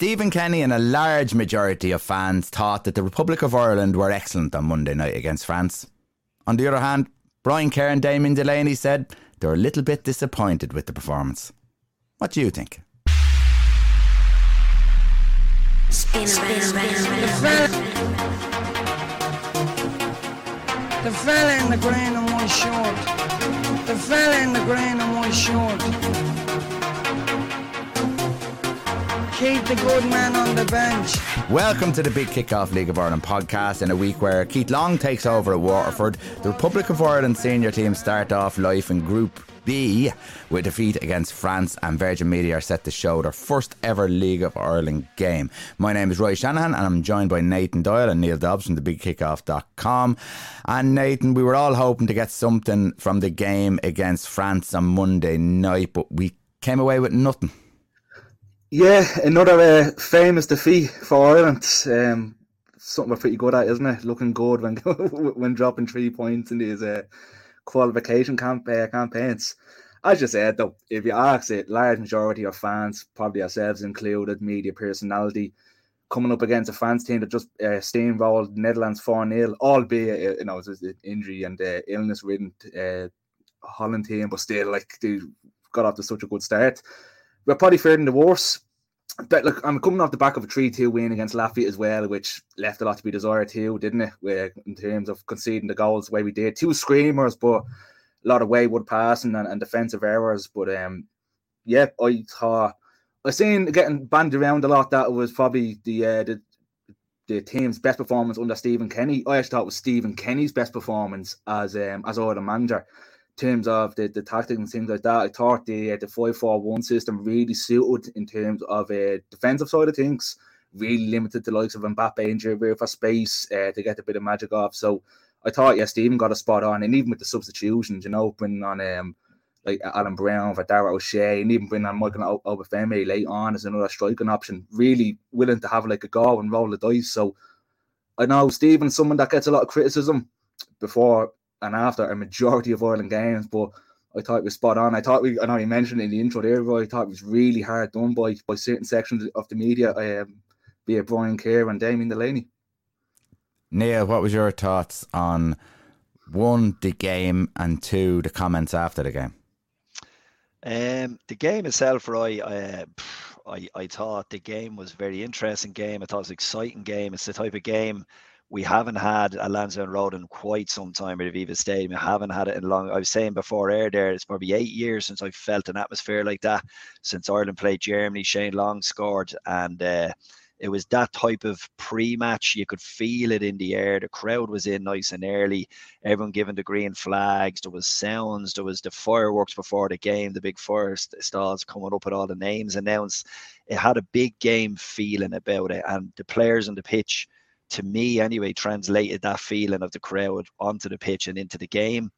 Stephen Kenny and a large majority of fans thought that the Republic of Ireland were excellent on Monday night against France. On the other hand, Brian Kerr and Damien Delaney said they were a little bit disappointed with the performance. What do you think? Spin around, The fella in the green and white short. The fella in the green and white short. Keep the good man on the bench. Welcome to the Big Kickoff League of Ireland podcast in a week where Keith Long takes over at Waterford. The Republic of Ireland senior team start off life in Group B with defeat against France and Virgin Media are set to show their first ever League of Ireland game. My name is Roy Shanahan and I'm joined by Nathan Doyle and Neal Dobbs from thebigkickoff.com. And Nathan, we were all hoping to get something from the game against France on Monday night, but we came away with nothing. Yeah, another uh, famous defeat for Ireland. Um, something we're pretty good at, isn't it? Looking good when when dropping three points in these uh, qualification camp uh, campaigns. As you said, though, if you ask it, large majority of fans, probably ourselves included, media personality, coming up against a France team that just uh, steamrolled Netherlands 4 0, albeit, uh, you know, it was an injury and uh, illness ridden uh, Holland team, but still, like, they got off to such a good start we're probably faring the worst. But look, I'm coming off the back of a 3 2 win against Latvia as well, which left a lot to be desired too, didn't it? Where, in terms of conceding the goals the way we did. Two screamers, but a lot of wayward passing and, and defensive errors. But um, yeah, I thought I seen getting banded around a lot that was probably the uh, the the team's best performance under Stephen Kenny. I actually thought was Stephen Kenny's best performance as um as Ireland manager terms of the, the tactics and things like that. I thought the uh, the five four one system really suited in terms of a uh, defensive side of things. Really limited the likes of Mbappe and Giroud for space uh, to get a bit of magic off. So I thought, yeah, Stephen got a spot on, and even with the substitutions, you know, bringing on um like Alan Browne for Dara O'Shea, and even bringing on Michael Obafemi late on as another striking option. Really willing to have like a go and roll the dice. So I know Stephen's someone that gets a lot of criticism before and after a majority of Ireland games, but I thought it was spot on. I thought we, I know you mentioned in the intro there, Roy, I thought it was really hard done by by certain sections of the media, um, be it Brian Kerr and Damien Delaney. Neal, what was your thoughts on one, the game, and two, the comments after the game? Um, the game itself, Roy, I, I, I thought the game was very interesting game. I thought it was an exciting game. It's the type of game we haven't had a Lansdowne Road in quite some time at Aviva Stadium. We haven't had it in long. I was saying before air there, it's probably eight years since I felt an atmosphere like that. Since Ireland played Germany, Shane Long scored, and uh, it was that type of pre-match. You could feel it in the air. The crowd was in nice and early. Everyone giving the green flags. There was sounds. There was the fireworks before the game. The big fire stalls coming up with all the names announced. It had a big game feeling about it, and the players on the pitch to me anyway, translated that feeling of the crowd onto the pitch and into the game.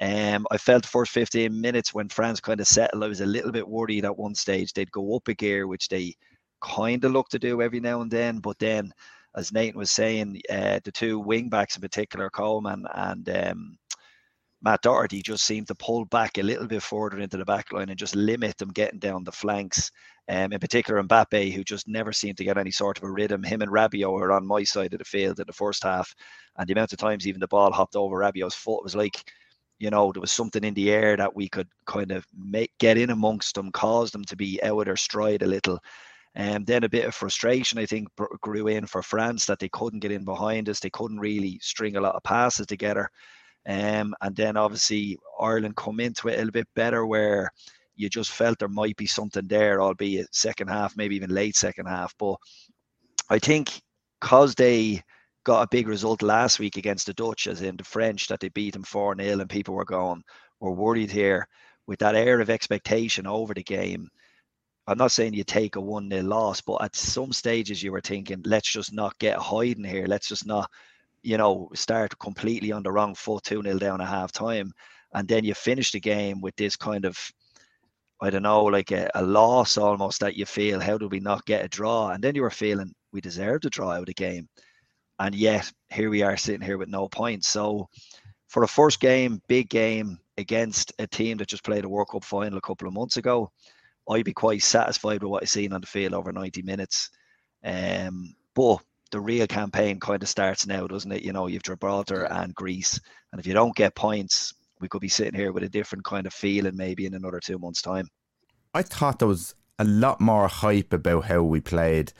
Um, I felt the first 15 minutes when France kind of settled, I was a little bit worried at one stage they'd go up a gear, which they kind of look to do every now and then. But then, as Nathan was saying, uh, the two wing backs in particular, Coleman and um, Matt Doherty, just seemed to pull back a little bit further into the back line and just limit them getting down the flanks. Um, in particular, Mbappe, who just never seemed to get any sort of a rhythm. Him and Rabiot were on my side of the field in the first half, and the amount of times even the ball hopped over Rabiot's foot was like, you know, there was something in the air that we could kind of make get in amongst them, cause them to be out of their stride a little. And um, then a bit of frustration, I think, grew in for France that they couldn't get in behind us. They couldn't really string a lot of passes together. Um, and then obviously Ireland come into it a little bit better where you just felt there might be something there, albeit second half, maybe even late second half. But I think because they got a big result last week against the Dutch, as in the French, that they beat them 4 0, and people were going, we're worried here with that air of expectation over the game. I'm not saying you take a 1 0 loss, but at some stages you were thinking, let's just not get hiding here. Let's just not, you know, start completely on the wrong foot, 2 0 down at half time. And then you finish the game with this kind of I don't know, like a, a, loss almost that you feel, how do we not get a draw? And then you were feeling we deserved a draw out of the game. And yet here we are sitting here with no points. So for a first game, big game against a team that just played a World Cup final a couple of months ago, I'd be quite satisfied with what I've seen on the field over 90 minutes. Um, but the real campaign kind of starts now, doesn't it? You know, you've Gibraltar and Greece, and if you don't get points, we could be sitting here with a different kind of feeling maybe in another two months' time. I thought there was a lot more hype about how we played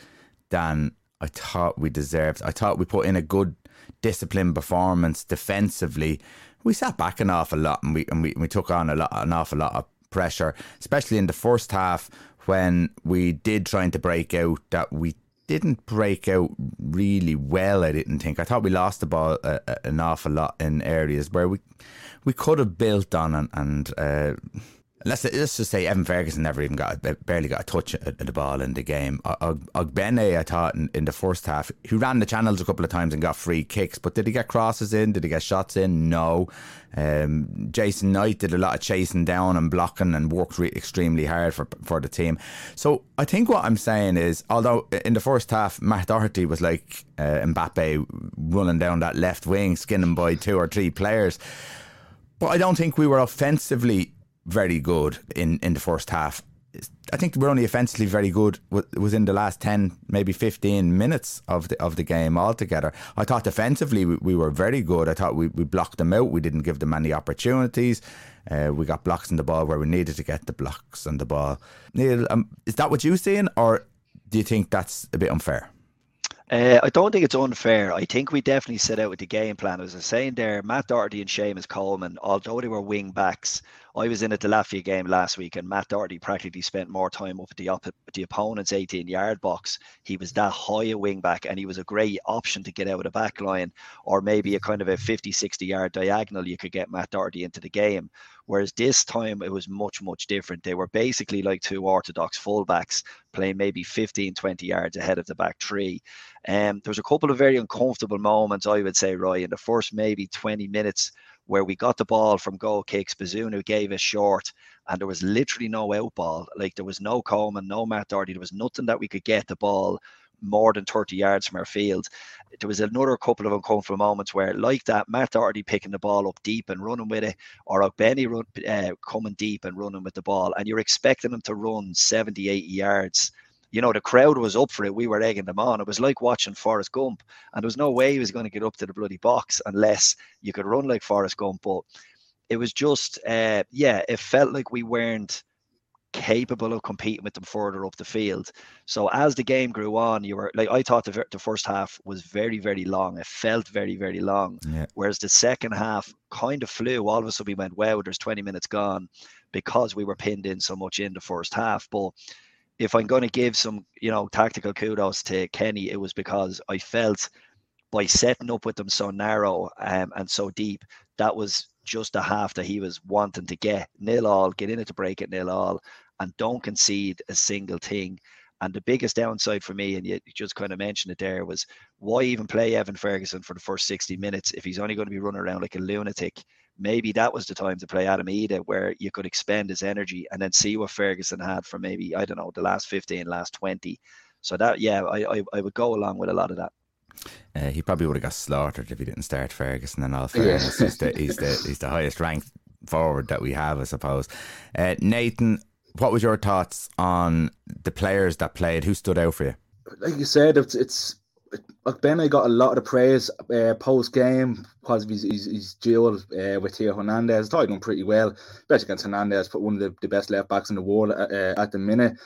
than I thought we deserved. I thought we put in a good disciplined performance defensively. We sat back an awful lot and we and we, we took on a lot an awful lot of pressure, especially in the first half when we did trying to break out that we didn't break out really well. I didn't think. I thought we lost the ball uh, an awful lot in areas where we we could have built on and, and uh, let's let's just say Evan Ferguson never even got barely got a touch at, the ball in the game. Ogbene, I thought in, in, the first half, he ran the channels a couple of times and got free kicks, but did he get crosses in? Did he get shots in? No. Um, Jason Knight did a lot of chasing down and blocking and worked re- extremely hard for for the team. So I think what I'm saying is, although in the first half Matt Doherty was like uh, Mbappe running down that left wing, skinning by two or three players. But I don't think we were offensively very good in, in the first half. I think we're only offensively very good within the last 10, maybe 15 minutes of the of the game altogether. I thought defensively we, we were very good. I thought we, we blocked them out. We didn't give them any opportunities. Uh, we got blocks in the ball where we needed to get the blocks on the ball. Neal, um, is that what you're seeing, or do you think that's a bit unfair? Uh, I don't think it's unfair. I think we definitely set out with the game plan. As I was saying there, Matt Doherty and Seamus Coleman, although they were wing backs, I was in at the Latvia game last week, and Matt Doherty practically spent more time up at the, op- the opponent's 18 yard box. He was that high a wing back, and he was a great option to get out of the back line, or maybe a kind of a 50, 60 yard diagonal. You could get Matt Doherty into the game. Whereas this time it was much, much different. They were basically like two orthodox fullbacks playing maybe 15, 20 yards ahead of the back three. Um, there was a couple of very uncomfortable moments, I would say, Roy, in the first maybe 20 minutes where we got the ball from goal kicks. Bazunu gave us short, and there was literally no out ball. Like there was no Coleman, no Matt Doherty. There was nothing that we could get the ball more than 30 yards from our field. There was another couple of uncomfortable moments where, like that, Matt already picking the ball up deep and running with it, or Benny run, uh, coming deep and running with the ball, and you're expecting them to run 70, 80 yards. You know, the crowd was up for it. We were egging them on. It was like watching Forrest Gump, and there was no way he was going to get up to the bloody box unless you could run like Forrest Gump. But it was just, uh, yeah, it felt like we weren't capable of competing with them further up the field. So as the game grew on, you were like I thought the, the first half was very very long. It felt very very long. Yeah. Whereas the second half kind of flew. All of a sudden we went, wow, there's 20 minutes gone because we were pinned in so much in the first half. But if I'm going to give some, you know, tactical kudos to Kenny, it was because I felt by setting up with them so narrow um, and so deep, that was just a half that he was wanting to get nil all, get in it to break it nil all, and don't concede a single thing. And the biggest downside for me, and you just kind of mentioned it there, was why even play Evan Ferguson for the first 60 minutes if he's only going to be running around like a lunatic? Maybe that was the time to play Adam Idah where you could expend his energy and then see what Ferguson had for maybe, I don't know, the last 15, last 20. So that, yeah, I, I, I would go along with a lot of that. Uh, he probably would have got slaughtered if he didn't start Ferguson. And all fairness, yeah. he's, the, he's the he's the highest ranked forward that we have, I suppose. Uh, Nathan, what was your thoughts on the players that played? Who stood out for you? Like you said, it's it's like Ben. I got a lot of the praise uh, post game because of his, his, his duel uh, with Theo Hernandez. I thought he done pretty well, especially against Hernandez, but one of the, the best left backs in the world uh, uh at the minute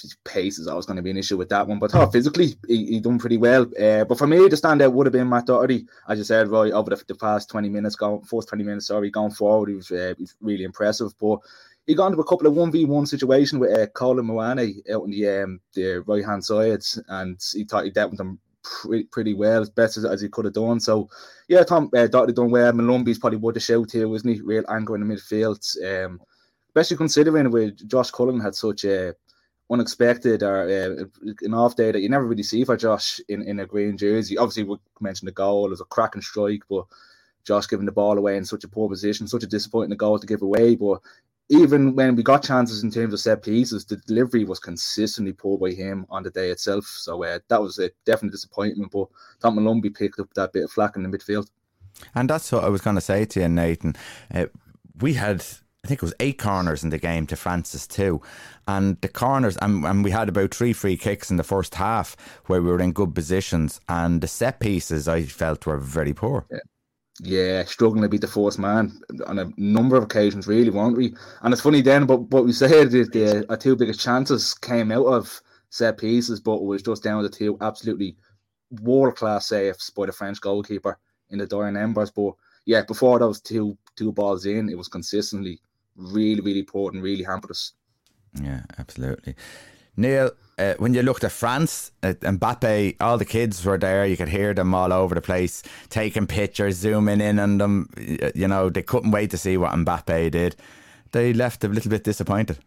his pace is always going to be an issue with that one. But oh, physically, he, he done pretty well. Uh, but for me, the standout would have been Matt Doherty. As you said, Roy. over the, the past 20 minutes, going, first 20 minutes, sorry, going forward, he was, uh, he was really impressive. But he got into a couple of 1v1 situation with uh, Kolo Muani out on the, um, the right hand side, and he thought he dealt with them pretty, pretty well, as best as, as he could have done. So, yeah, Tom uh, Doherty done well. Molumby's probably worth a shout here, wasn't he? Real anchor in the midfield. Um, especially considering where Josh Cullen had such a unexpected or uh, an off day that you never really see for Josh in, in a green jersey. Obviously, we mentioned the goal as a cracking strike, but Josh giving the ball away in such a poor position, such a disappointing goal to give away. But even when we got chances in terms of set pieces, the delivery was consistently poor by him on the day itself. So uh, that was a definite disappointment. But Tom Molumby picked up that bit of flack in the midfield. And that's what I was going to say to you, Nathan. Uh, we had I think it was eight corners in the game to Francis too, And the corners, and, and we had about three free kicks in the first half where we were in good positions. And the set pieces I felt were very poor. Yeah. Yeah, struggling to beat the force man on a number of occasions, really, weren't we? And it's funny then, but what we said the, the uh, two biggest chances came out of set pieces, but it was just down to two absolutely world class saves by the French goalkeeper in the dying embers. But yeah, before those two two balls in, it was consistently really, really important, really hampered us. Yeah, absolutely. Neal, uh, when you looked at France, uh, Mbappe, all the kids were there. You could hear them all over the place, taking pictures, zooming in on them. You know, they couldn't wait to see what Mbappe did. They left a little bit disappointed.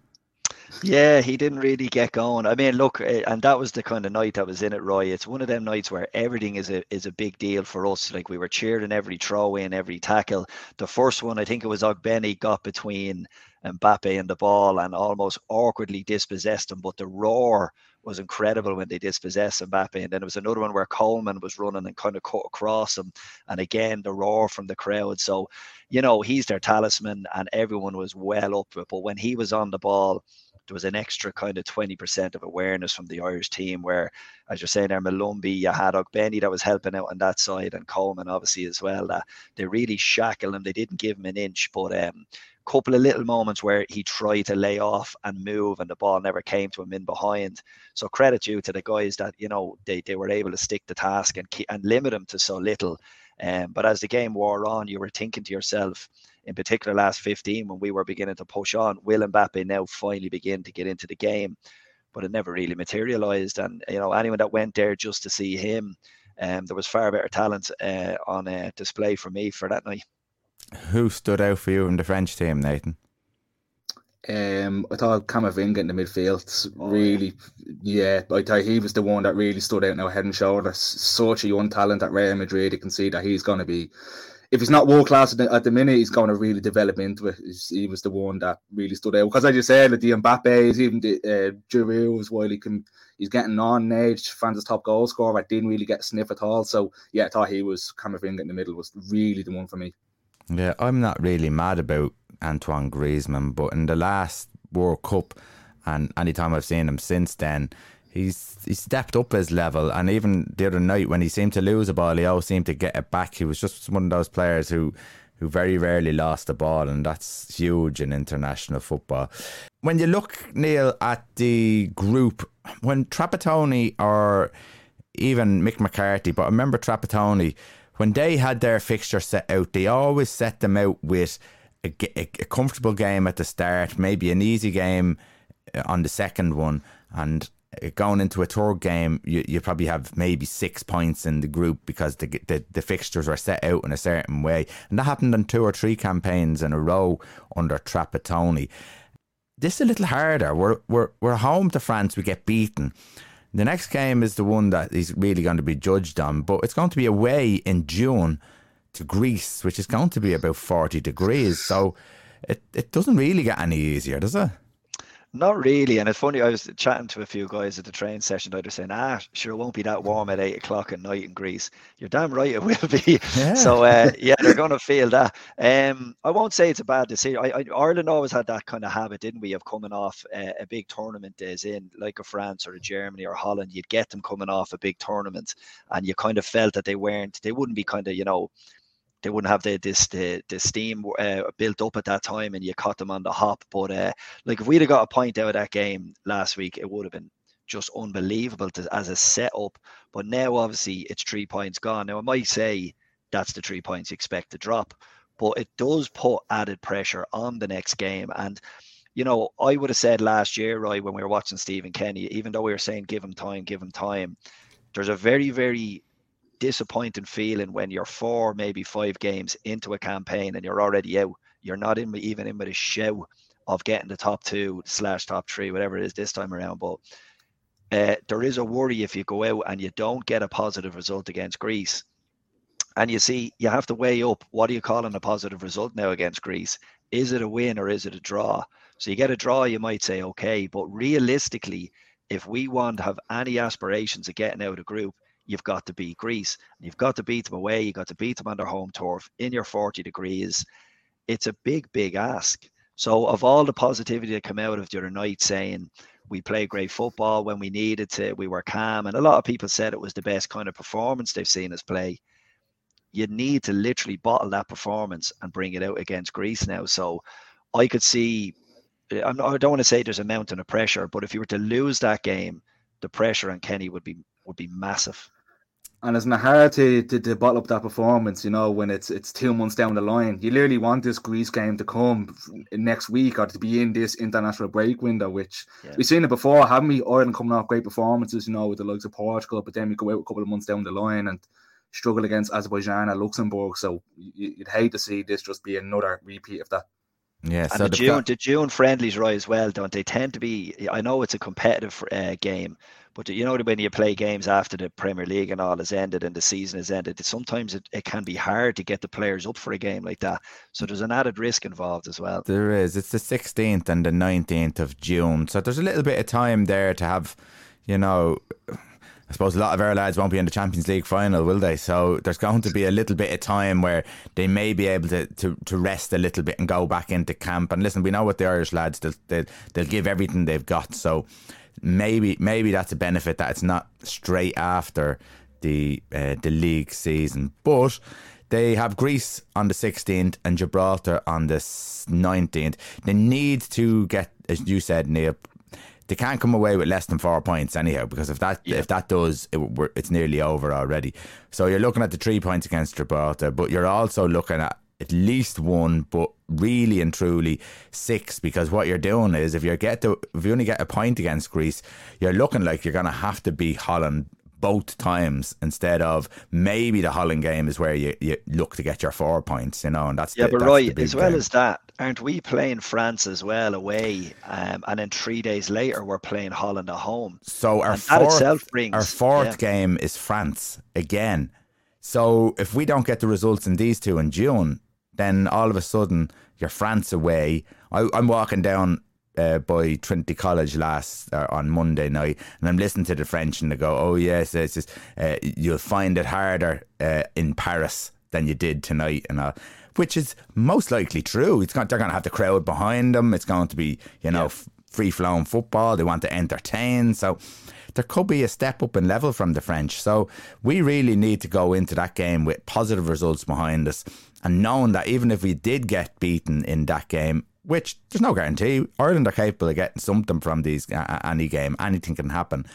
Yeah, he didn't really get going. I mean, look, eh, and that was the kind of night I was in it, Roy. It's one of them nights where everything is a is a big deal for us. Like we were cheering every throw in, every tackle. The first one, I think it was Ogbene got between Mbappe and the ball and almost awkwardly dispossessed him. But the roar was incredible when they dispossessed Mbappe. And then there was another one where Coleman was running and kind of cut across him. And again, the roar from the crowd. So, you know, he's their talisman and everyone was well up. But when he was on the ball, there was an extra kind of 20% of awareness from the Irish team where, as you're saying there, Molumby, you had Ogbene that was helping out on that side and Coleman obviously as well. They really shackled him. They didn't give him an inch, but um, couple of little moments where he tried to lay off and move and the ball never came to him in behind. So credit due to the guys that, you know, they, they were able to stick the task and and limit him to so little. Um, but as the game wore on, you were thinking to yourself, in particular last 15 when we were beginning to push on. Will Mbappe now finally begin to get into the game? But it never really materialized. And you know, anyone that went there just to see him, um, there was far better talent uh, on uh, display for me for that night. Who stood out for you in the French team, Nathan? Um, I thought Camavinga in the midfield really, yeah. I thought he was the one that really stood out now, head and shoulders. Such a young talent at Real Madrid. You can see that he's going to be if he's not world class at the, minute, he's going to really develop into it. He was the one that really stood out because, as you said, the Mbappe's, even the uh, Giroud, while he can, he's getting on age. France's top goal scorer, I didn't really get a sniff at all. So yeah, I thought he was Camavinga in the middle was really the one for me. Yeah, I'm not really mad about Antoine Griezmann, but in the last World Cup and anytime I've seen him since then, he's he stepped up his level. And even the other night when he seemed to lose a ball, he always seemed to get it back. He was just one of those players who who very rarely lost the ball, and that's huge in international football. When you look, Neal, at the group, when Trapattoni or even Mick McCarthy, but I remember Trapattoni, when they had their fixture set out, they always set them out with a, a, a comfortable game at the start, maybe an easy game uh, on the second one, and going into a third game, you, you probably have maybe six points in the group because the, the, the fixtures are set out in a certain way. And that happened on two or three campaigns in a row under Trapattoni. This is a little harder. We're, we're, we're home to France, we get beaten. The next game is the one that he's really going to be judged on, but it's going to be away in June to Greece, which is going to be about 40 degrees. So it, it doesn't really get any easier, does it? Not really. And it's funny, I was chatting to a few guys at the train session. They were saying, ah, sure, it won't be that warm at eight o'clock at night in Greece. You're damn right it will be. Yeah. So, uh, yeah, they're going to feel that. Um, I won't say it's a bad decision. I, I, Ireland always had that kind of habit, didn't we, of coming off a, a big tournament days in like a France or a Germany or Holland. You'd get them coming off a big tournament and you kind of felt that they weren't, they wouldn't be kind of, you know, they wouldn't have the this the, the steam uh, built up at that time and you caught them on the hop. But uh, like if we'd have got a point out of that game last week, it would have been just unbelievable to, as a setup. But now obviously it's three points gone. Now I might say that's the three points you expect to drop, but it does put added pressure on the next game. And you know, I would have said last year, right, when we were watching Stephen Kenny, even though we were saying give him time, give him time, there's a very, very disappointing feeling when you're four, maybe five games into a campaign and you're already out. You're not in even in with a show of getting the top two slash top three, whatever it is this time around. But uh, there is a worry if you go out and you don't get a positive result against Greece. And you see, you have to weigh up what do you call a positive result now against Greece? Is it a win or is it a draw? So you get a draw, you might say, okay, but realistically, if we want to have any aspirations of getting out of the group, you've got to beat Greece. You've got to beat them away. You've got to beat them on their home turf in your 40 degrees. It's a big, big ask. So, of all the positivity that came out of the other night, saying we played great football when we needed to, we were calm, and a lot of people said it was the best kind of performance they've seen us play. You need to literally bottle that performance and bring it out against Greece now. So, I could see. I don't want to say there's a mountain of pressure, but if you were to lose that game, the pressure on Kenny would be would be massive. And it's not hard to, to, to bottle up that performance, you know, when it's it's two months down the line. You literally want this Greece game to come next week or to be in this international break window, which yeah. we've seen it before, haven't we? Ireland coming off great performances, you know, with the likes of Portugal, but then we go out a couple of months down the line and struggle against Azerbaijan and Luxembourg. So you'd hate to see this just be another repeat of that. Yeah, so the, the June, the June friendlies right as well, don't they? Tend to be. I know it's a competitive uh, game, but you know when you play games after the Premier League and all has ended and the season has ended, sometimes it, it can be hard to get the players up for a game like that. So there's an added risk involved as well. There is. It's the 16th and the 19th of June. So there's a little bit of time there to have, you know, I suppose a lot of our lads won't be in the Champions League final, will they? So there's going to be a little bit of time where they may be able to, to, to rest a little bit and go back into camp. And listen, we know what the Irish lads they'll, they'll, they'll give everything they've got. So maybe maybe that's a benefit that it's not straight after the uh, the league season, but. They have Greece on the 16th and Gibraltar on the 19th. They need to get, as you said, Neal, they can't come away with less than four points anyhow because if that yeah. if that does it, it's nearly over already so you're looking at the three points against Gibraltar but you're also looking at at least one, but really and truly six. Because what you're doing is, if you get to, if you only get a point against Greece, you're looking like you're going to have to beat Holland both times instead of maybe the Holland game is where you, you look to get your four points, you know, and that's yeah, the, but that's right as well game. as that, aren't we playing France as well away, um, and then three days later we're playing Holland at home. So our and fourth, brings, our fourth yeah. game is France again. So if we don't get the results in these two in June, then all of a sudden you're France away. I, am walking down uh, by Trinity College last uh, on Monday night, and I'm listening to the French, and they go, "Oh yes, it's just, uh, you'll find it harder uh, in Paris than you did tonight," and all. Which is most likely true. It's going, they're going to have the crowd behind them. It's going to be, you know, yeah. free flowing football. They want to entertain. So there could be a step up in level from the French. So we really need to go into that game with positive results behind us and knowing that even if we did get beaten in that game, which there's no guarantee, Ireland are capable of getting something from these uh, any game, anything can happen.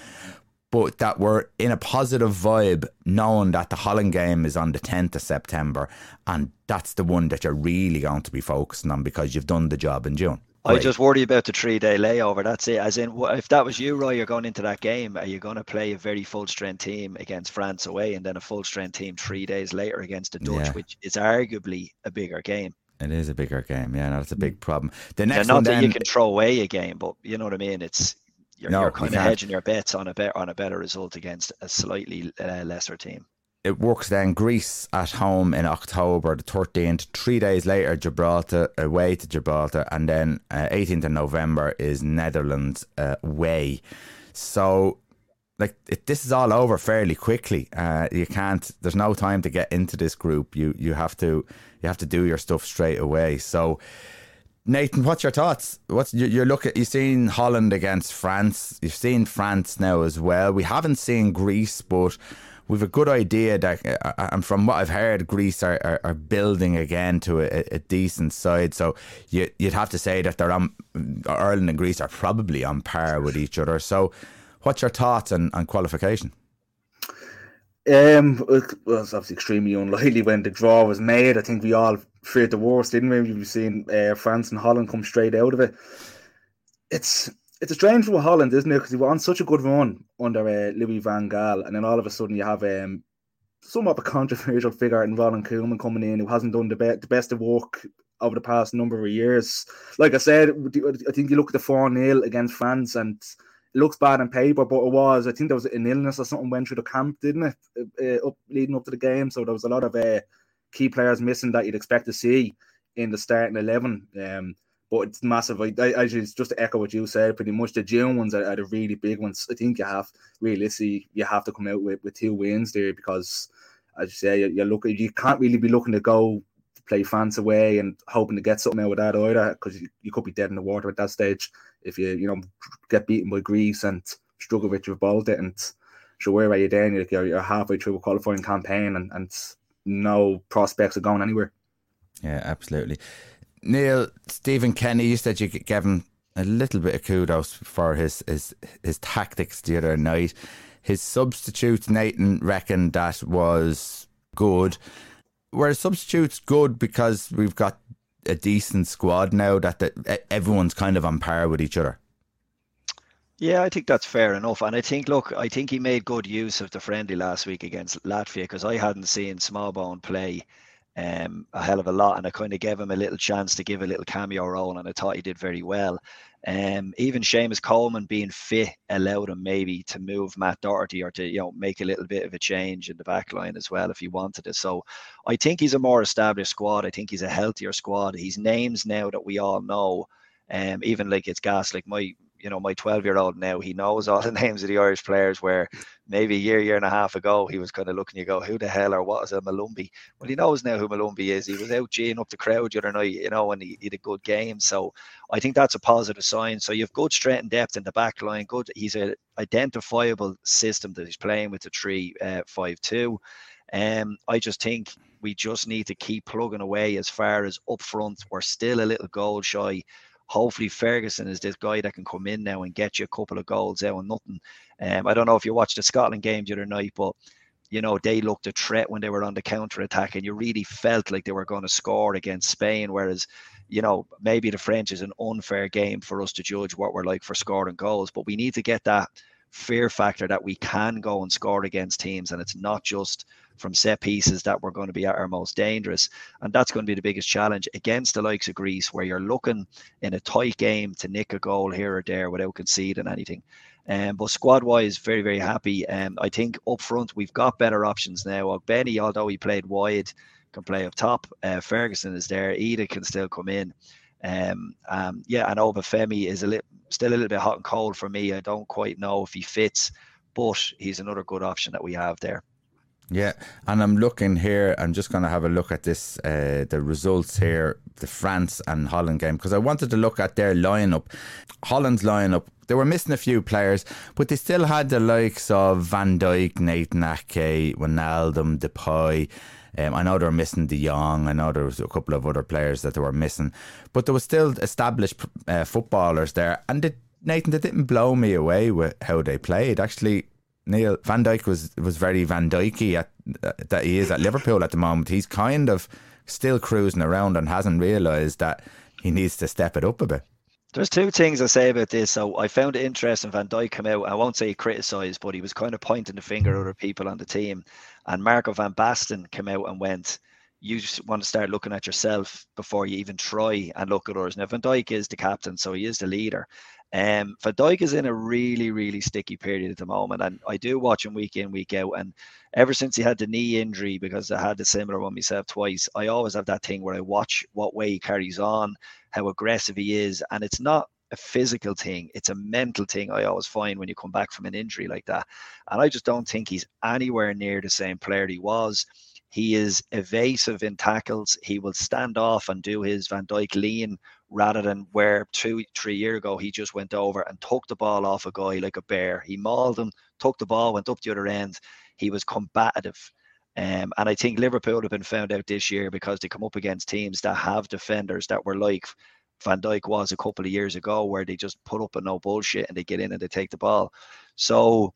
But that we're in a positive vibe, knowing that the Holland game is on the 10th of September, and that's the one that you're really going to be focusing on because you've done the job in June. I just worry about the three day layover. That's it. As in, if that was you, Roy, you're going into that game. Are you going to play a very full strength team against France away, and then a full strength team three days later against the Dutch, yeah. which is arguably a bigger game? It is a bigger game. Yeah, that's a big problem. The next not one that then, you can throw away a game, but you know what I mean. It's you're, no, you're kind of hedging your bets on a better on a better result against a slightly uh, lesser team it works then Greece at home in October the 13th. Three days later, Gibraltar away to Gibraltar, and then uh, 18th of November is Netherlands uh, away. So, like it, this is all over fairly quickly. Uh, you can't. There's no time to get into this group. You you have to you have to do your stuff straight away. So. Nathan, what's your thoughts? What's you, you're looking? You've seen Holland against France. You've seen France now as well. We haven't seen Greece, but we've a good idea that, uh, uh, and from what I've heard, Greece are, are, are building again to a, a, decent side. So you, would have to say that they're on Ireland and Greece are probably on par with each other. So, what's your thoughts on, on qualification? Um, well, it's obviously extremely unlikely when the draw was made. I think we all feared the worst, didn't we? We've seen uh, France and Holland come straight out of it. It's it's a strange for Holland, isn't it? Because he was on such a good run under uh, Louis Van Gaal, and then all of a sudden you have um, somewhat of a controversial figure in Ronald Koeman coming in who hasn't done the, be- the best of work over the past number of years. Like I said, I think you look at the 4 0 against France and it looks bad on paper, but it was. I think there was an illness or something went through the camp, didn't it? Uh, up leading up to the game. So there was a lot of uh, key players missing that you'd expect to see in the starting 11. Um, but it's massive. I, I, just to echo what you said, pretty much the June ones are, are the really big ones. I think you have realistically you have to come out with, with two wins there because, as you say, you, you look you can't really be looking to go play France away and hoping to get something out of that either, because you, you could be dead in the water at that stage if you you know get beaten by Greece and struggle with your Baltic and so where are you then? You're, you're halfway through a qualifying campaign and, and no prospects of going anywhere. Yeah, absolutely. Neal, Stephen Kenny, you said you gave him a little bit of kudos for his his, his tactics the other night. His substitutes, Nathan reckoned that was good. Were substitutes good because we've got a decent squad now that the, everyone's kind of on par with each other? Yeah, I think that's fair enough. And I think, look, I think he made good use of the friendly last week against Latvia because I hadn't seen Smallbone play um, a hell of a lot. And I kind of gave him a little chance to give a little cameo role. And I thought he did very well. Um, even Seamus Coleman being fit allowed him maybe to move Matt Doherty or to, you know, make a little bit of a change in the back line as well if he wanted it. So I think he's a more established squad. I think he's a healthier squad. He's names now that we all know. Um, even like it's gas, like my you know, my 12 year old now, he knows all the names of the Irish players where maybe a year, year and a half ago, he was kind of looking, you go, who the hell or what is a Molumby? Well, he knows now who Molumby is. He was out geeing up the crowd the other night, you know, and he, he a good game. So I think that's a positive sign. So you've good strength and depth in the back line. Good. He's an identifiable system that he's playing with the 3 uh, 5 2. Um, I just think we just need to keep plugging away as far as up front. We're still a little goal shy hopefully Ferguson is this guy that can come in now and get you a couple of goals out and nothing. Um, I don't know if you watched the Scotland game the other night, but you know they looked a threat when they were on the counter attack, and you really felt like they were going to score against Spain. Whereas, you know, maybe the French is an unfair game for us to judge what we're like for scoring goals, but we need to get that fear factor that we can go and score against teams, and it's not just from set pieces that we're going to be at our most dangerous. And that's going to be the biggest challenge against the likes of Greece, where you're looking in a tight game to nick a goal here or there without conceding anything. Um, but squad wise, very, very happy. Um, I think up front, we've got better options now. Benny, although he played wide, can play up top. Uh, Ferguson is there. Idah can still come in. Um, um, yeah, and Obafemi is a little, still a little bit hot and cold for me. I don't quite know if he fits, but he's another good option that we have there. Yeah, and I'm looking here. I'm just going to have a look at this, uh, the results here, the France and Holland game, because I wanted to look at their lineup. Holland's lineup, they were missing a few players, but they still had the likes of Van Dijk, Nathan Ake, Wijnaldum, Depay. Um, I know they were missing De Jong. I know there was a couple of other players that they were missing, but there was still established uh, footballers there. And Nathan, they didn't blow me away with how they played. Actually, Neal Van Dijk was was very Van Dijky at uh, that he is at Liverpool at the moment. He's kind of still cruising around and hasn't realised that he needs to step it up a bit. There's two things I say about this. So I found it interesting. Van Dijk came out. I won't say he criticised, but he was kind of pointing the finger at other people on the team. And Marco van Basten came out and went, "You just want to start looking at yourself before you even try and look at others." Now Van Dijk is the captain, so he is the leader. Um, Van Dijk is in a really, really sticky period at the moment, and I do watch him week in, week out. And ever since he had the knee injury, because I had the similar one myself twice, I always have that thing where I watch what way he carries on, how aggressive he is, and it's not a physical thing; it's a mental thing. I always find when you come back from an injury like that, and I just don't think he's anywhere near the same player he was. He is evasive in tackles. He will stand off and do his Van Dijk lean rather than where two, three years ago he just went over and took the ball off a guy like a bear. He mauled him, took the ball, went up the other end. He was combative. Um, and I think Liverpool have been found out this year because they come up against teams that have defenders that were like Van Dijk was a couple of years ago, where they just put up a no bullshit and they get in and they take the ball. So,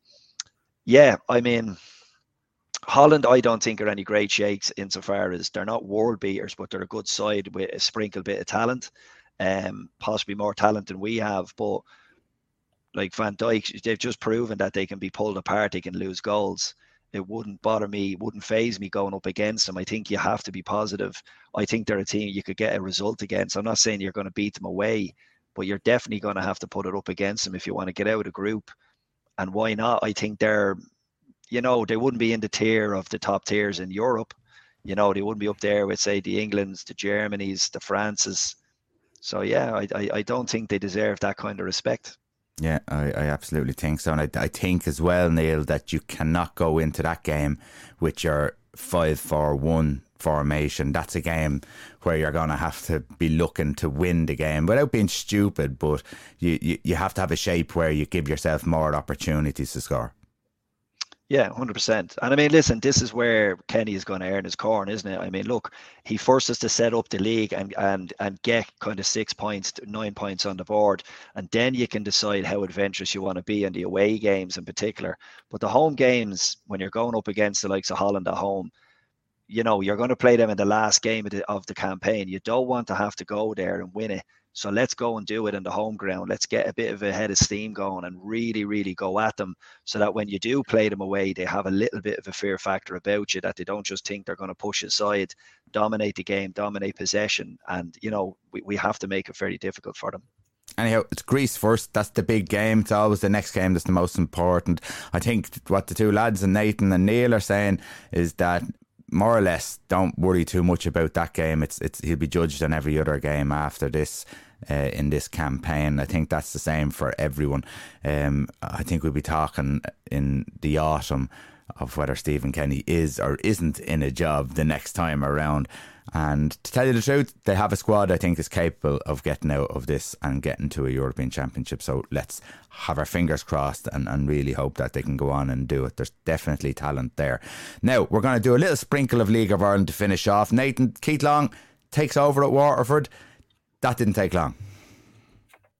yeah, I mean, Holland, I don't think are any great shakes insofar as they're not world beaters, but they're a good side with a sprinkle bit of talent um, possibly more talent than we have. But like Van Dijk, they've just proven that they can be pulled apart. They can lose goals. It wouldn't bother me, wouldn't phase me going up against them. I think you have to be positive. I think they're a team you could get a result against. I'm not saying you're going to beat them away, but you're definitely going to have to put it up against them if you want to get out of the group. And why not? I think they're, you know, they wouldn't be in the tier of the top tiers in Europe. You know, they wouldn't be up there with, say, the Englands, the Germanys, the Frances so yeah, I, I, I don't think they deserve that kind of respect. Yeah, I, I absolutely think so. And I, I think as well, Neal, that you cannot go into that game with your 5 4 1 formation, that's a game where you're going to have to be looking to win the game without being stupid. But you, you, you have to have a shape where you give yourself more opportunities to score. Yeah, hundred percent. And I mean, listen, this is where Kenny is going to earn his corn, isn't it? I mean, look, he forced to set up the league and and and get kind of six points, nine points on the board, and then you can decide how adventurous you want to be in the away games in particular. But the home games, when you're going up against the likes of Holland at home, you know you're going to play them in the last game of the, of the campaign. You don't want to have to go there and win it. So let's go and do it in the home ground. Let's get a bit of a head of steam going and really, really go at them so that when you do play them away, they have a little bit of a fear factor about you that they don't just think they're going to push aside, dominate the game, dominate possession. And, you know, we, we have to make it very difficult for them. Anyhow, it's Greece first. That's the big game. It's always the next game that's the most important. I think what the two lads and Nathan and Neil are saying is that more or less don't worry too much about that game. It's it's he'll be judged on every other game after this uh, in this campaign. I think that's the same for everyone. Um, I think we'll be talking in the autumn of whether Stephen Kenny is or isn't in a job the next time around. And to tell you the truth, they have a squad I think is capable of getting out of this and getting to a European Championship. So let's have our fingers crossed and, and really hope that they can go on and do it. There's definitely talent there. Now, we're going to do a little sprinkle of League of Ireland to finish off. Nathan Keith Long takes over at Waterford that didn't take long.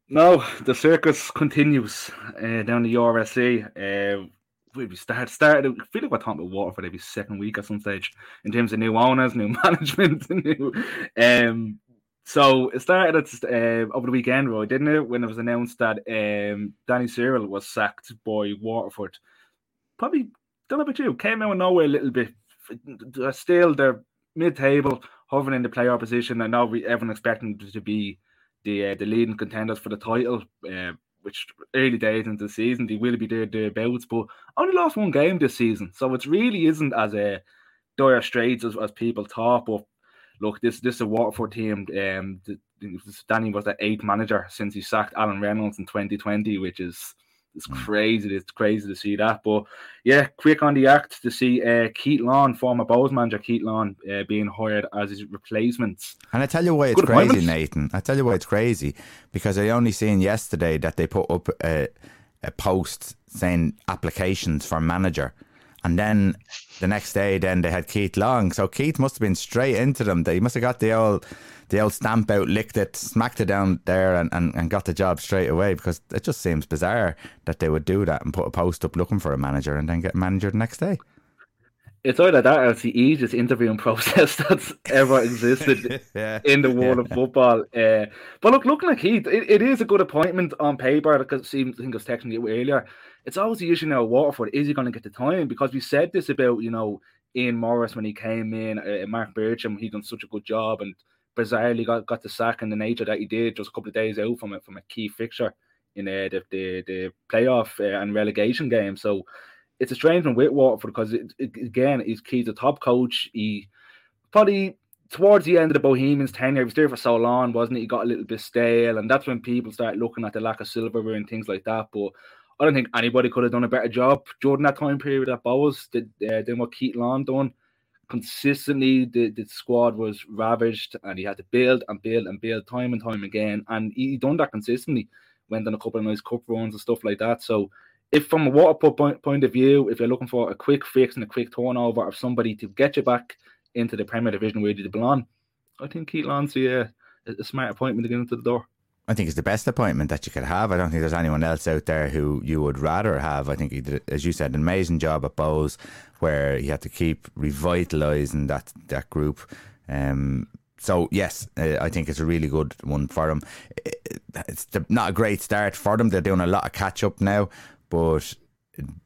No, the circus continues uh, down the URSA. Uh, we start started. I feel like we're talking about Waterford every second week at some stage in terms of new owners, new management, new. Um, so it started at, uh, over the weekend, Roy, didn't it? When it was announced that um, Danny Searle was sacked by Waterford. Probably don't know about you. Came out of nowhere a little bit. They're Still, they're mid-table hovering in the playoff position. and now we everyone expecting to be the uh, the leading contenders for the title, uh, which early days into the season they will be there thereabouts, but only lost one game this season, so it really isn't as uh, dire straits as, as people thought. But look, this this is a Waterford team. Um, the, Danny was the eighth manager since he sacked Alan Reynolds in 2020, which is it's mm. crazy. It's crazy to see that. But yeah, quick on the act to see uh, Keith Long, former Bohs manager Keith Long, uh, being hired as his replacement. And I tell you why it's Good crazy, Nathan. I tell you why it's crazy because I only seen yesterday that they put up a, a post saying applications for manager. And then the next day, then they had Keith Long. So Keith must have been straight into them. They must have got the old the old stamp out, licked it, smacked it down there, and, and, and got the job straight away because it just seems bizarre that they would do that and put a post up looking for a manager and then get a manager the next day. It's either that or it's the easiest interviewing process that's ever existed yeah. in the world yeah. of football. Uh, but look, looking like Heath, it, it is a good appointment on paper because I think I was texting you earlier. It's always the issue now. Waterford is he going to get the time? Because we said this about you know Ian Morris when he came in, uh, Mark Bircham, he done such a good job, and bizarrely got, got the sack and the nature that he did just a couple of days out from it from a key fixture in uh, the, the the playoff uh, and relegation game. So it's a strange one with Waterford because it, it, again he's he's a top coach. He probably towards the end of the Bohemians tenure, he was there for so long, wasn't he? He got a little bit stale, and that's when people start looking at the lack of silverware and things like that. But I don't think anybody could have done a better job during that time period at Bohs than, uh, than what Keith Long done consistently the, the squad was ravaged and he had to build and build and build time and time again. And he done that consistently, went on a couple of nice cup runs and stuff like that. So if from a water point, point of view, if you're looking for a quick fix and a quick turnover of somebody to get you back into the Premier Division where you belong, I think Keith Lancy a, a smart appointment to get into the door. I think it's the best appointment that you could have. I don't think there's anyone else out there who you would rather have. I think he did, as you said, an amazing job at Bohs, where he had to keep revitalising that that group. Um, so yes, uh, I think it's a really good one for them. It's not a great start for them. They're doing a lot of catch up now, but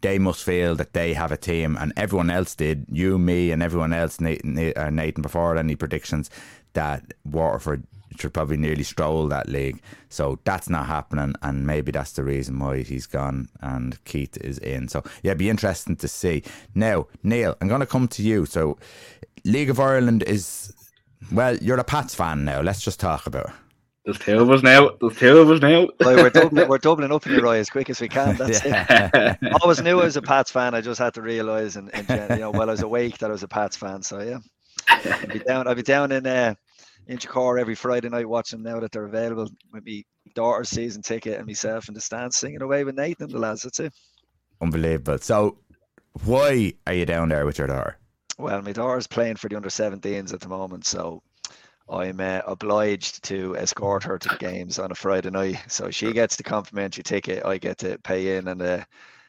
they must feel that they have a team, and everyone else did. You, me, and everyone else. Nathan, uh, Nathan before any predictions that Waterford should probably nearly stroll that league. So that's not happening, and maybe that's the reason why he's gone and Keith is in. So yeah, be interesting to see. Now, Neal, I'm going to come to you. So, League of Ireland is well, you're a Pats fan now. Let's just talk about. It. There's two of us now. There's two of us now. well, we're, doubling, we're doubling up in your eye as quick as we can. That's yeah. it. I always knew I was a Pats fan. I just had to realise, and you know, while I was awake, that I was a Pats fan. So yeah. I'll be down. I'll be down in uh, Inchicore every Friday night watching now that they're available with me daughter's season ticket and myself in the stands singing away with Nathan the lads. That's it. Unbelievable. So, why are you down there with your daughter? Well, my daughter's playing for the under 17s at the moment, so I'm uh, obliged to escort her to the games on a Friday night. So she gets the complimentary ticket. I get to pay in and uh,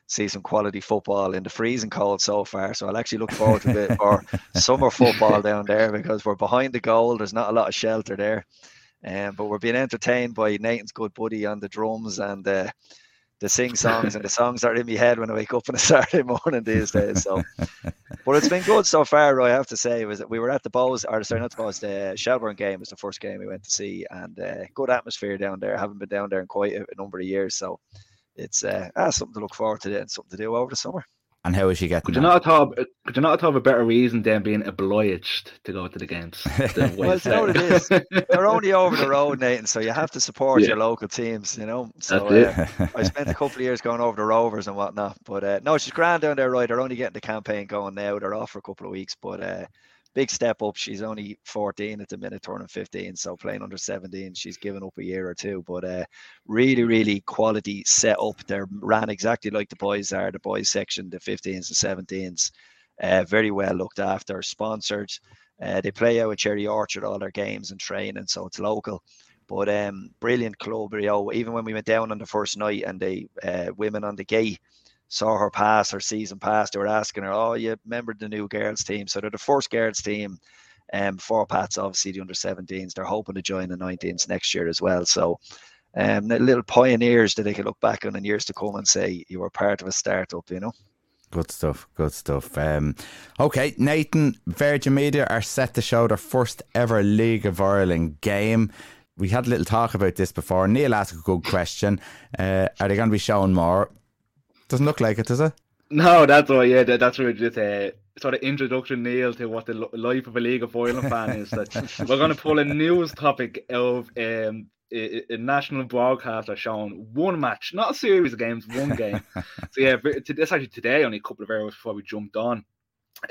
see some quality football in the freezing cold so far. So I'll actually look forward to a bit more summer football down there because we're behind the goal. There's not a lot of shelter there. Um, but we're being entertained by Nathan's good buddy on the drums and uh, the sing songs and the songs that are in my head when I wake up on a Saturday morning these days. So, but it's been good so far. Roy, I have to say, was that we were at the Bohs, or sorry, not the Bohs, the Shelbourne game was the first game we went to see, and uh, good atmosphere down there. I haven't been down there in quite a, a number of years, so it's uh, ah, something to look forward to and something to do over the summer. And how is she getting? Could you on? not have could you not have a better reason than being obliged to go to the games? than Well, wait you know what it there? is. They're only over the road, Nathan, so you have to support Yeah. your local teams, you know. So That's uh, I spent a couple of years going over the Rovers and whatnot, but uh, no, she's grand down there, right? They're only getting the campaign going now. They're off for a couple of weeks, but uh, big step up. She's only 14 at the minute, turning 15, so playing under 17. She's given up a year or two, but uh, really, really quality set up. They're ran exactly like the boys are. The boys section, the 15s and 17s, uh, very well looked after, sponsored. Uh, they play out at Cherry Orchard all their games and training, so it's local. But um, brilliant club, know. Even when we went down on the first night and the uh, women on the gate saw her pass her season pass, they were asking her, "Oh, you remember the new girls team?" So they're the first girls team. Um, for Pats, obviously the under 17s. They're hoping to join the 19s next year as well. So, um, little pioneers that they can look back on in years to come and say you were part of a startup. You know. Good stuff. Good stuff. Um, okay, Nathan, Virgin Media are set to show their first ever League of Ireland game. We had a little talk about this before. Neal asked a good question. Uh, are they going to be showing more? Doesn't look like it, does it? No, that's all. Yeah, that, that's really just a sort of introduction, Neal, to what the life of a League of Ireland fan is. That we're going to pull a news topic of um, a, a national broadcaster showing one match, not a series of games, one game. so yeah, this actually today, only a couple of hours before we jumped on.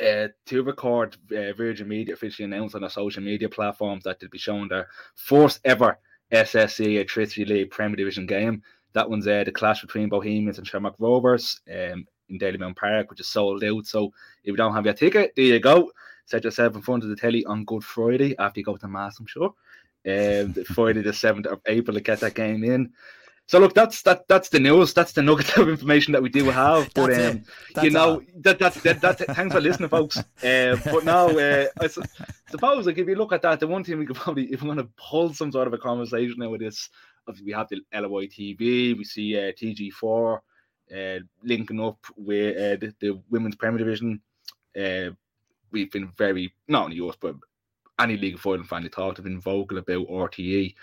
Uh, to record, uh, Virgin Media officially announced on their social media platforms that they'll be showing their first ever SSE Airtricity League Premier Division game. That one's uh, the clash between Bohemians and Shamrock Rovers um, in Dalymount Park, which is sold out. So if you don't have your ticket, there you go. Set yourself in front of the telly on Good Friday after you go to Mass, I'm sure. Um, Friday the 7th of April to get that game in. So look, that's that that's the news. That's the nugget of information that we do have. But um, you know all. that that's that, that's it. Thanks for listening, folks. Uh, but now, uh, I su- suppose like if you look at that, the one thing we could probably, if we're going to pull some sort of a conversation now with this, obviously we have the LOI TV, we see uh, TG4 uh, linking up with uh, the, the women's Premier Division. Uh, we've been very not only us but any League of Ireland fan you talked have been vocal about RTE.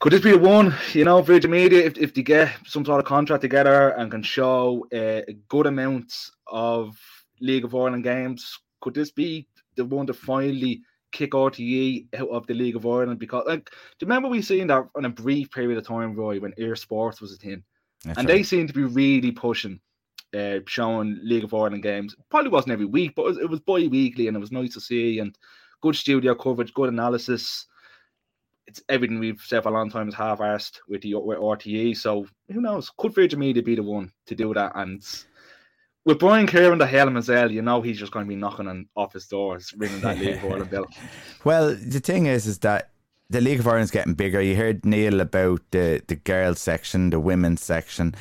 Could this be the one, you know, Virgin Media, if, if they get some sort of contract together and can show uh, a good amount of League of Ireland games, could this be the one to finally kick RTE out of the League of Ireland? Because, like, do you remember we seen that on a brief period of time, Roy, when eir Sports was a thing? That's and right. they seemed to be really pushing, uh, showing League of Ireland games. Probably wasn't every week, but it was, it was bi-weekly, and it was nice to see. And good studio coverage, good analysis. It's everything we've said for a long time is half-arsed with the with RTE. So who knows? Could Virgin Media be the one to do that? And with Brian Kerr in the helm as well, you know he's just going to be knocking on office doors, ringing that League of Ireland bell. Well, the thing is, is that the League of Ireland's getting bigger. You heard Neal about the the girls section, the women's section.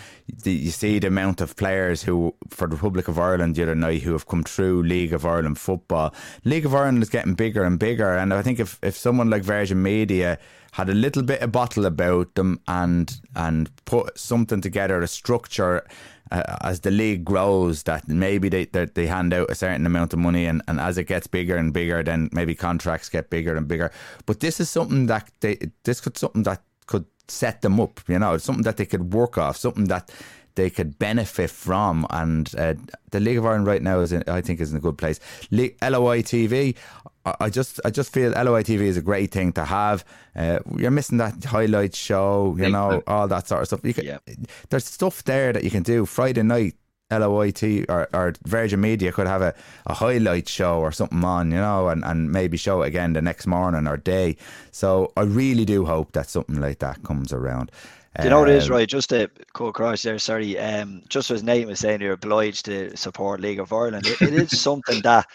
The, you see the amount of players who, for the Republic of Ireland, the other night, who have come through League of Ireland football. League of Ireland is getting bigger and bigger, and I think if, if someone like Virgin Media had a little bit of bottle about them and and put something together, a structure uh, as the league grows, that maybe they, they they hand out a certain amount of money, and, and as it gets bigger and bigger, then maybe contracts get bigger and bigger. But this is something that they this could something that could set them up. You know, something that they could work off, something that they could benefit from. And uh, the League of Ireland right now is, in, I think, is in a good place. Le- LOI TV, I just, I just feel LOI TV is a great thing to have. Uh, you're missing that highlight show, you know, all that sort of stuff. You can, Yeah. There's stuff there that you can do Friday night. LOIT or, or Virgin Media could have a, a highlight show or something on, you know, and, and maybe show it again the next morning or day. So I really do hope that something like that comes around. Do you know what it is, Um, right? Just to cut across there, sorry. Um, just as Nate was saying, you're obliged to support League of Ireland. It, it is something that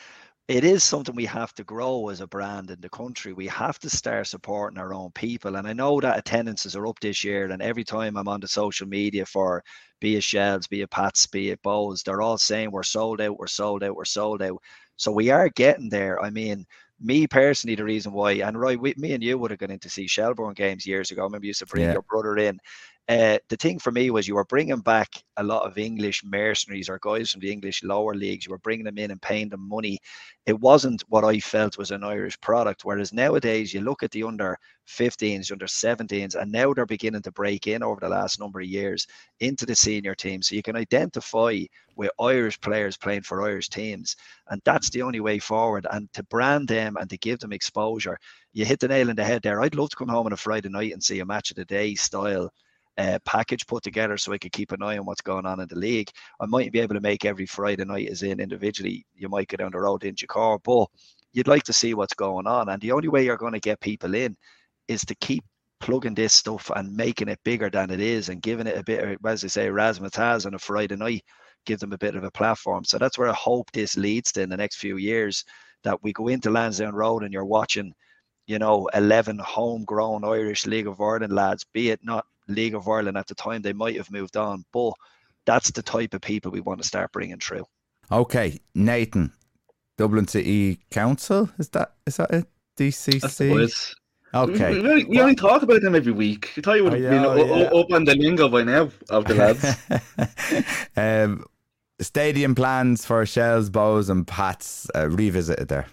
it is something we have to grow as a brand in the country. We have to start supporting our own people. And I know that attendances are up this year. And every time I'm on the social media for be it Shels, be it Pats, be it Bohs, they're all saying we're sold out, we're sold out, we're sold out. So we are getting there. I mean, me personally, the reason why, and Roy, we, me and you would have gone in to see Shelbourne games years ago. I remember you used to bring Yeah. your brother in. Uh, the thing for me was you were bringing back a lot of English mercenaries or guys from the English lower leagues. You were bringing them in and paying them money. It wasn't what I felt was an Irish product. Whereas nowadays, you look at the under 15s, under 17s, and now they're beginning to break in over the last number of years into the senior team. So you can identify with Irish players playing for Irish teams. And that's the only way forward. And to brand them and to give them exposure, you hit the nail in the head there. I'd love to come home on a Friday night and see a match of the day style uh, package put together so I could keep an eye on what's going on in the league. I mightn't be able to make every Friday night as in individually. You might go down the road in your car, but you'd like to see what's going on. And the only way you're going to get people in is to keep plugging this stuff and making it bigger than it is and giving it a bit of, as they say, razzmatazz on a Friday night, give them a bit of a platform. So that's where I hope this leads to in the next few years that we go into Lansdowne Road and you're watching, you know, 11 homegrown Irish League of Ireland lads, be it not League of Ireland at the time, they might have moved on, but that's the type of people we want to start bringing through. Okay, Nathan, Dublin City Council is that is that it? DCC. boys. We, Okay. we, we only talk about them every week. You thought you would have I been know, o- o- yeah. up on the lingo by now of the lads. um, stadium plans for Shels, Bohs, and Pats uh, revisited there.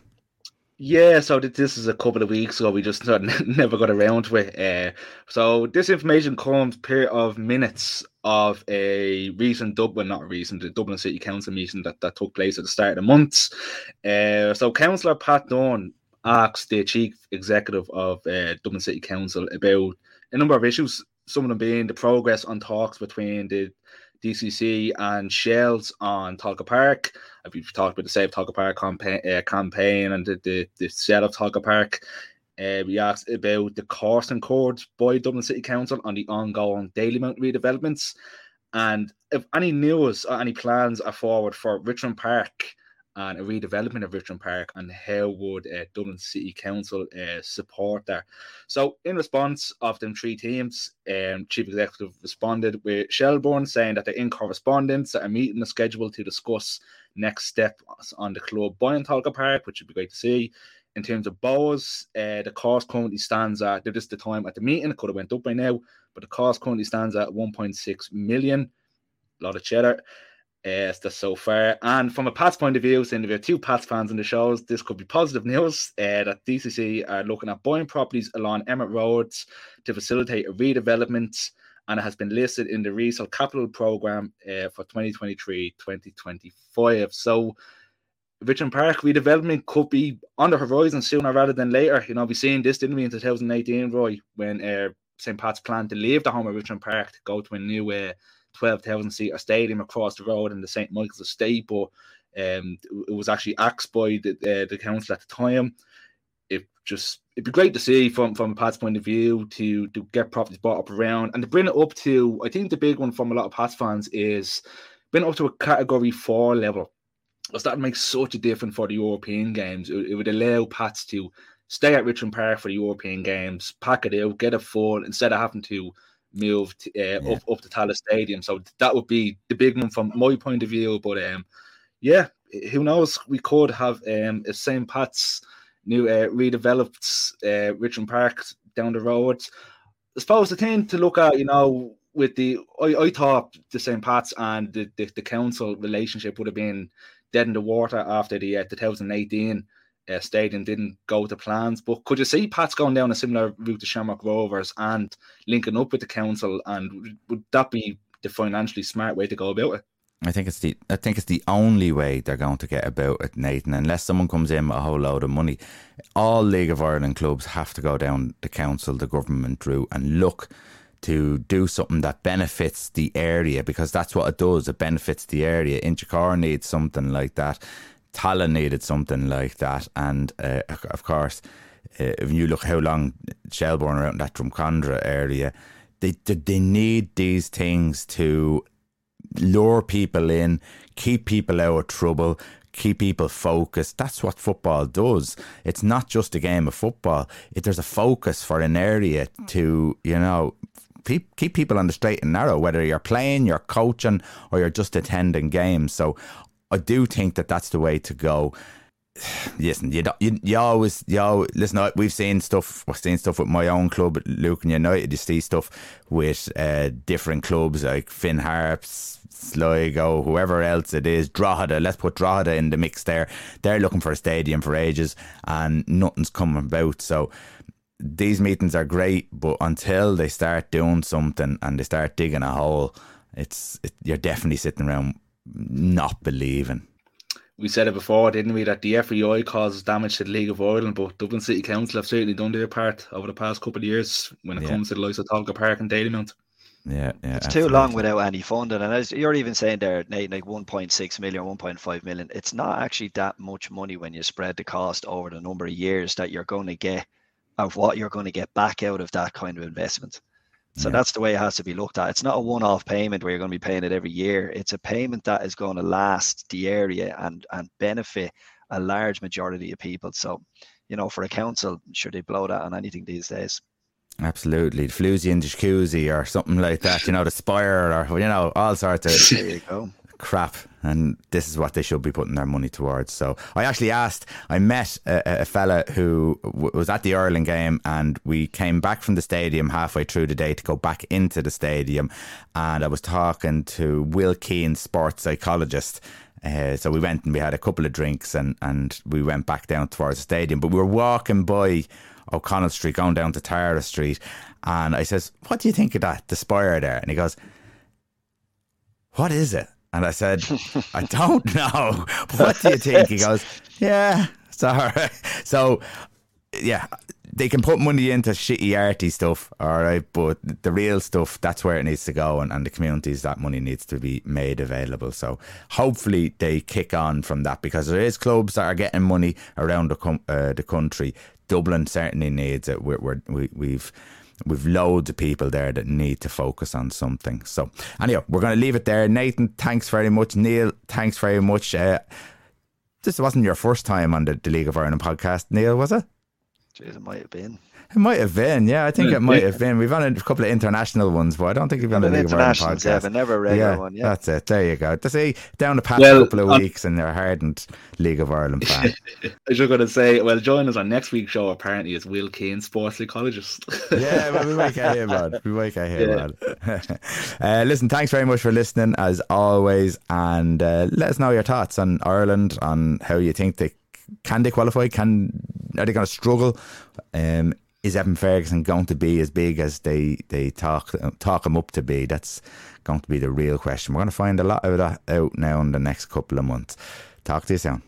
Yeah, so th- this is a couple of weeks ago. We just never got around to it. Uh, so this information comes pair of minutes of a recent Dublin, not recent, the Dublin City Council meeting that, that took place at the start of the month. Uh, so Councillor Pat Dunne asked the chief executive of uh, Dublin City Council about a number of issues. Some of them being the progress on talks between the DCC and Shels on Tolka Park. We've talked about the Save Tolka Park campaign, uh, campaign and the, the, the set of Tolka Park. Uh, we asked about the cost incurred by Dublin City Council on the ongoing Dalymount redevelopments. And if any news or any plans are forward for Richmond Park and a redevelopment of Richmond Park, and how would uh, Dublin City Council uh, support that? So, in response of them three teams, um, Chief Executive responded with Shelbourne saying that they're in correspondence, a meeting is scheduled to discuss next steps on the club buying Tolka Park, which would be great to see. In terms of Bohs, uh, the cost currently stands at, this is the time at the meeting, it could have went up by now, but the cost currently stands at 1.6 million. A lot of cheddar. Uh, so far. And from a Pats point of view, if you have two Pats fans in the shows, this could be positive news uh, that DCC are looking at buying properties along Emmet Roads to facilitate a redevelopment, and it has been listed in the Resale Capital Programme uh, for 2023 2025. So, Richmond Park redevelopment could be on the horizon sooner rather than later. You know, we've seen this, didn't we, in 2018, Roy, when uh, St. Pat's planned to leave the home of Richmond Park to go to a new uh, 12,000 seater stadium across the road in the St. Michael's Estate, but um, it was actually axed by the, uh, the council at the time. It just it'd be great to see from from Pat's point of view to to get properties bought up around and to bring it up to I think the big one from a lot of Pats fans is bring it up to a category four level. Because that makes such a difference for the European games. It, it would allow Pats to stay at Richmond Park for the European games, pack it out, get it full instead of having to move to, uh, Yeah. up up to Tallaght Stadium. So that would be the big one from my point of view. But um, yeah, who knows? We could have um a St. Pat's new uh, redeveloped uh, Richmond Park down the road. I suppose the thing to look at, you know, with the I, I thought the St. Pat's and the, the, the council relationship would have been dead in the water after the uh, 2018 uh, stadium didn't go to plans. But could you see Pat's going down a similar route to Shamrock Rovers and linking up with the council? And would- that be the financially smart way to go about it? I think it's the I think it's the only way they're going to get about it, Nathan. Unless someone comes in with a whole load of money, all League of Ireland clubs have to go down the council, the government route, and look to do something that benefits the area because that's what it does. It benefits the area. Inchicore needs something like that. Tallaght needed something like that, and uh, of course, uh, if you look how long Shelbourne around that Drumcondra area, they they need these things to lure people in, keep people out of trouble, keep people focused. That's what football does. It's not just a game of football. It, there's a focus for an area to, you know, keep people on the straight and narrow, whether you're playing, you're coaching, or you're just attending games. So I do think that that's the way to go. Listen, you, you you always you always, listen. We've seen stuff. We've seen stuff with my own club, Lucan United. You see stuff with uh, different clubs like Finn Harps, Sligo, whoever else it is, Drogheda. Let's put Drogheda in the mix there. They're looking for a stadium for ages, and nothing's coming about. So these meetings are great, but until they start doing something and they start digging a hole, it's it, you're definitely sitting around not believing. We said it before, didn't we, that the FAI causes damage to the League of Ireland, but Dublin City Council have certainly done their part over the past couple of years when it yeah. comes to the likes of Tolka Park and Dalymount. Yeah, yeah. It's absolutely. too long without any funding. And as you're even saying there, Nate, like 1.6 million, 1.5 million, it's not actually that much money when you spread the cost over the number of years that you're going to get of what you're going to get back out of that kind of investment. So yeah. that's the way it has to be looked at. It's not a one-off payment where you're going to be paying it every year. It's a payment that is going to last the area and and benefit a large majority of people. So, you know, for a council, should they blow that on anything these days? Absolutely, the Floozy and Jacuzzi or something like that. You know, the Spire or you know all sorts of there you go. Crap, and this is what they should be putting their money towards. So I actually asked. I met a, a fella who w- was at the Ireland game, and we came back from the stadium halfway through the day to go back into the stadium, and I was talking to Will Keane, sports psychologist. Uh, so we went and we had a couple of drinks and, and we went back down towards the stadium. But we were walking by O'Connell Street, going down to Tara Street. And I says, What do you think of that, the spire there? And he goes, What is it? And I said, I don't know. What do you think? He goes, Yeah, it's all right. So, yeah, they can put money into shitty arty stuff, all right, but the real stuff, that's where it needs to go, and, and the communities that money needs to be made available. So hopefully they kick on from that because there is clubs that are getting money around the, com- uh, the country Dublin certainly needs it. We're, we're, we, we've we've loads of people there that need to focus on something. So anyway, we're going to leave it there. Nathan, thanks very much. Neal, thanks very much. Uh, this wasn't your first time on the, the League of Ireland podcast, Neal, was it? Jeez, it might have been. It might have been, yeah. I think it might have been. We've done a couple of international ones, but I don't think we've done a League of Ireland podcast. Yeah, but never a regular yeah, one. Yeah, that's it. There you go. To see down the past well, couple of weeks, and they're hardened League of Ireland fan. I was just going to say, well, join us on next week's show. Apparently, is Will Kane, sports psychologist. yeah, well, we might get him on. We might get him yeah. uh, listen, thanks very much for listening, as always, and uh, let us know your thoughts on Ireland, on how you think they can they qualify? Can are they going to struggle? Um, is Evan Ferguson going to be as big as they they talk talk him up to be? That's going to be the real question. We're going to find a lot of that out now in the next couple of months. Talk to you soon.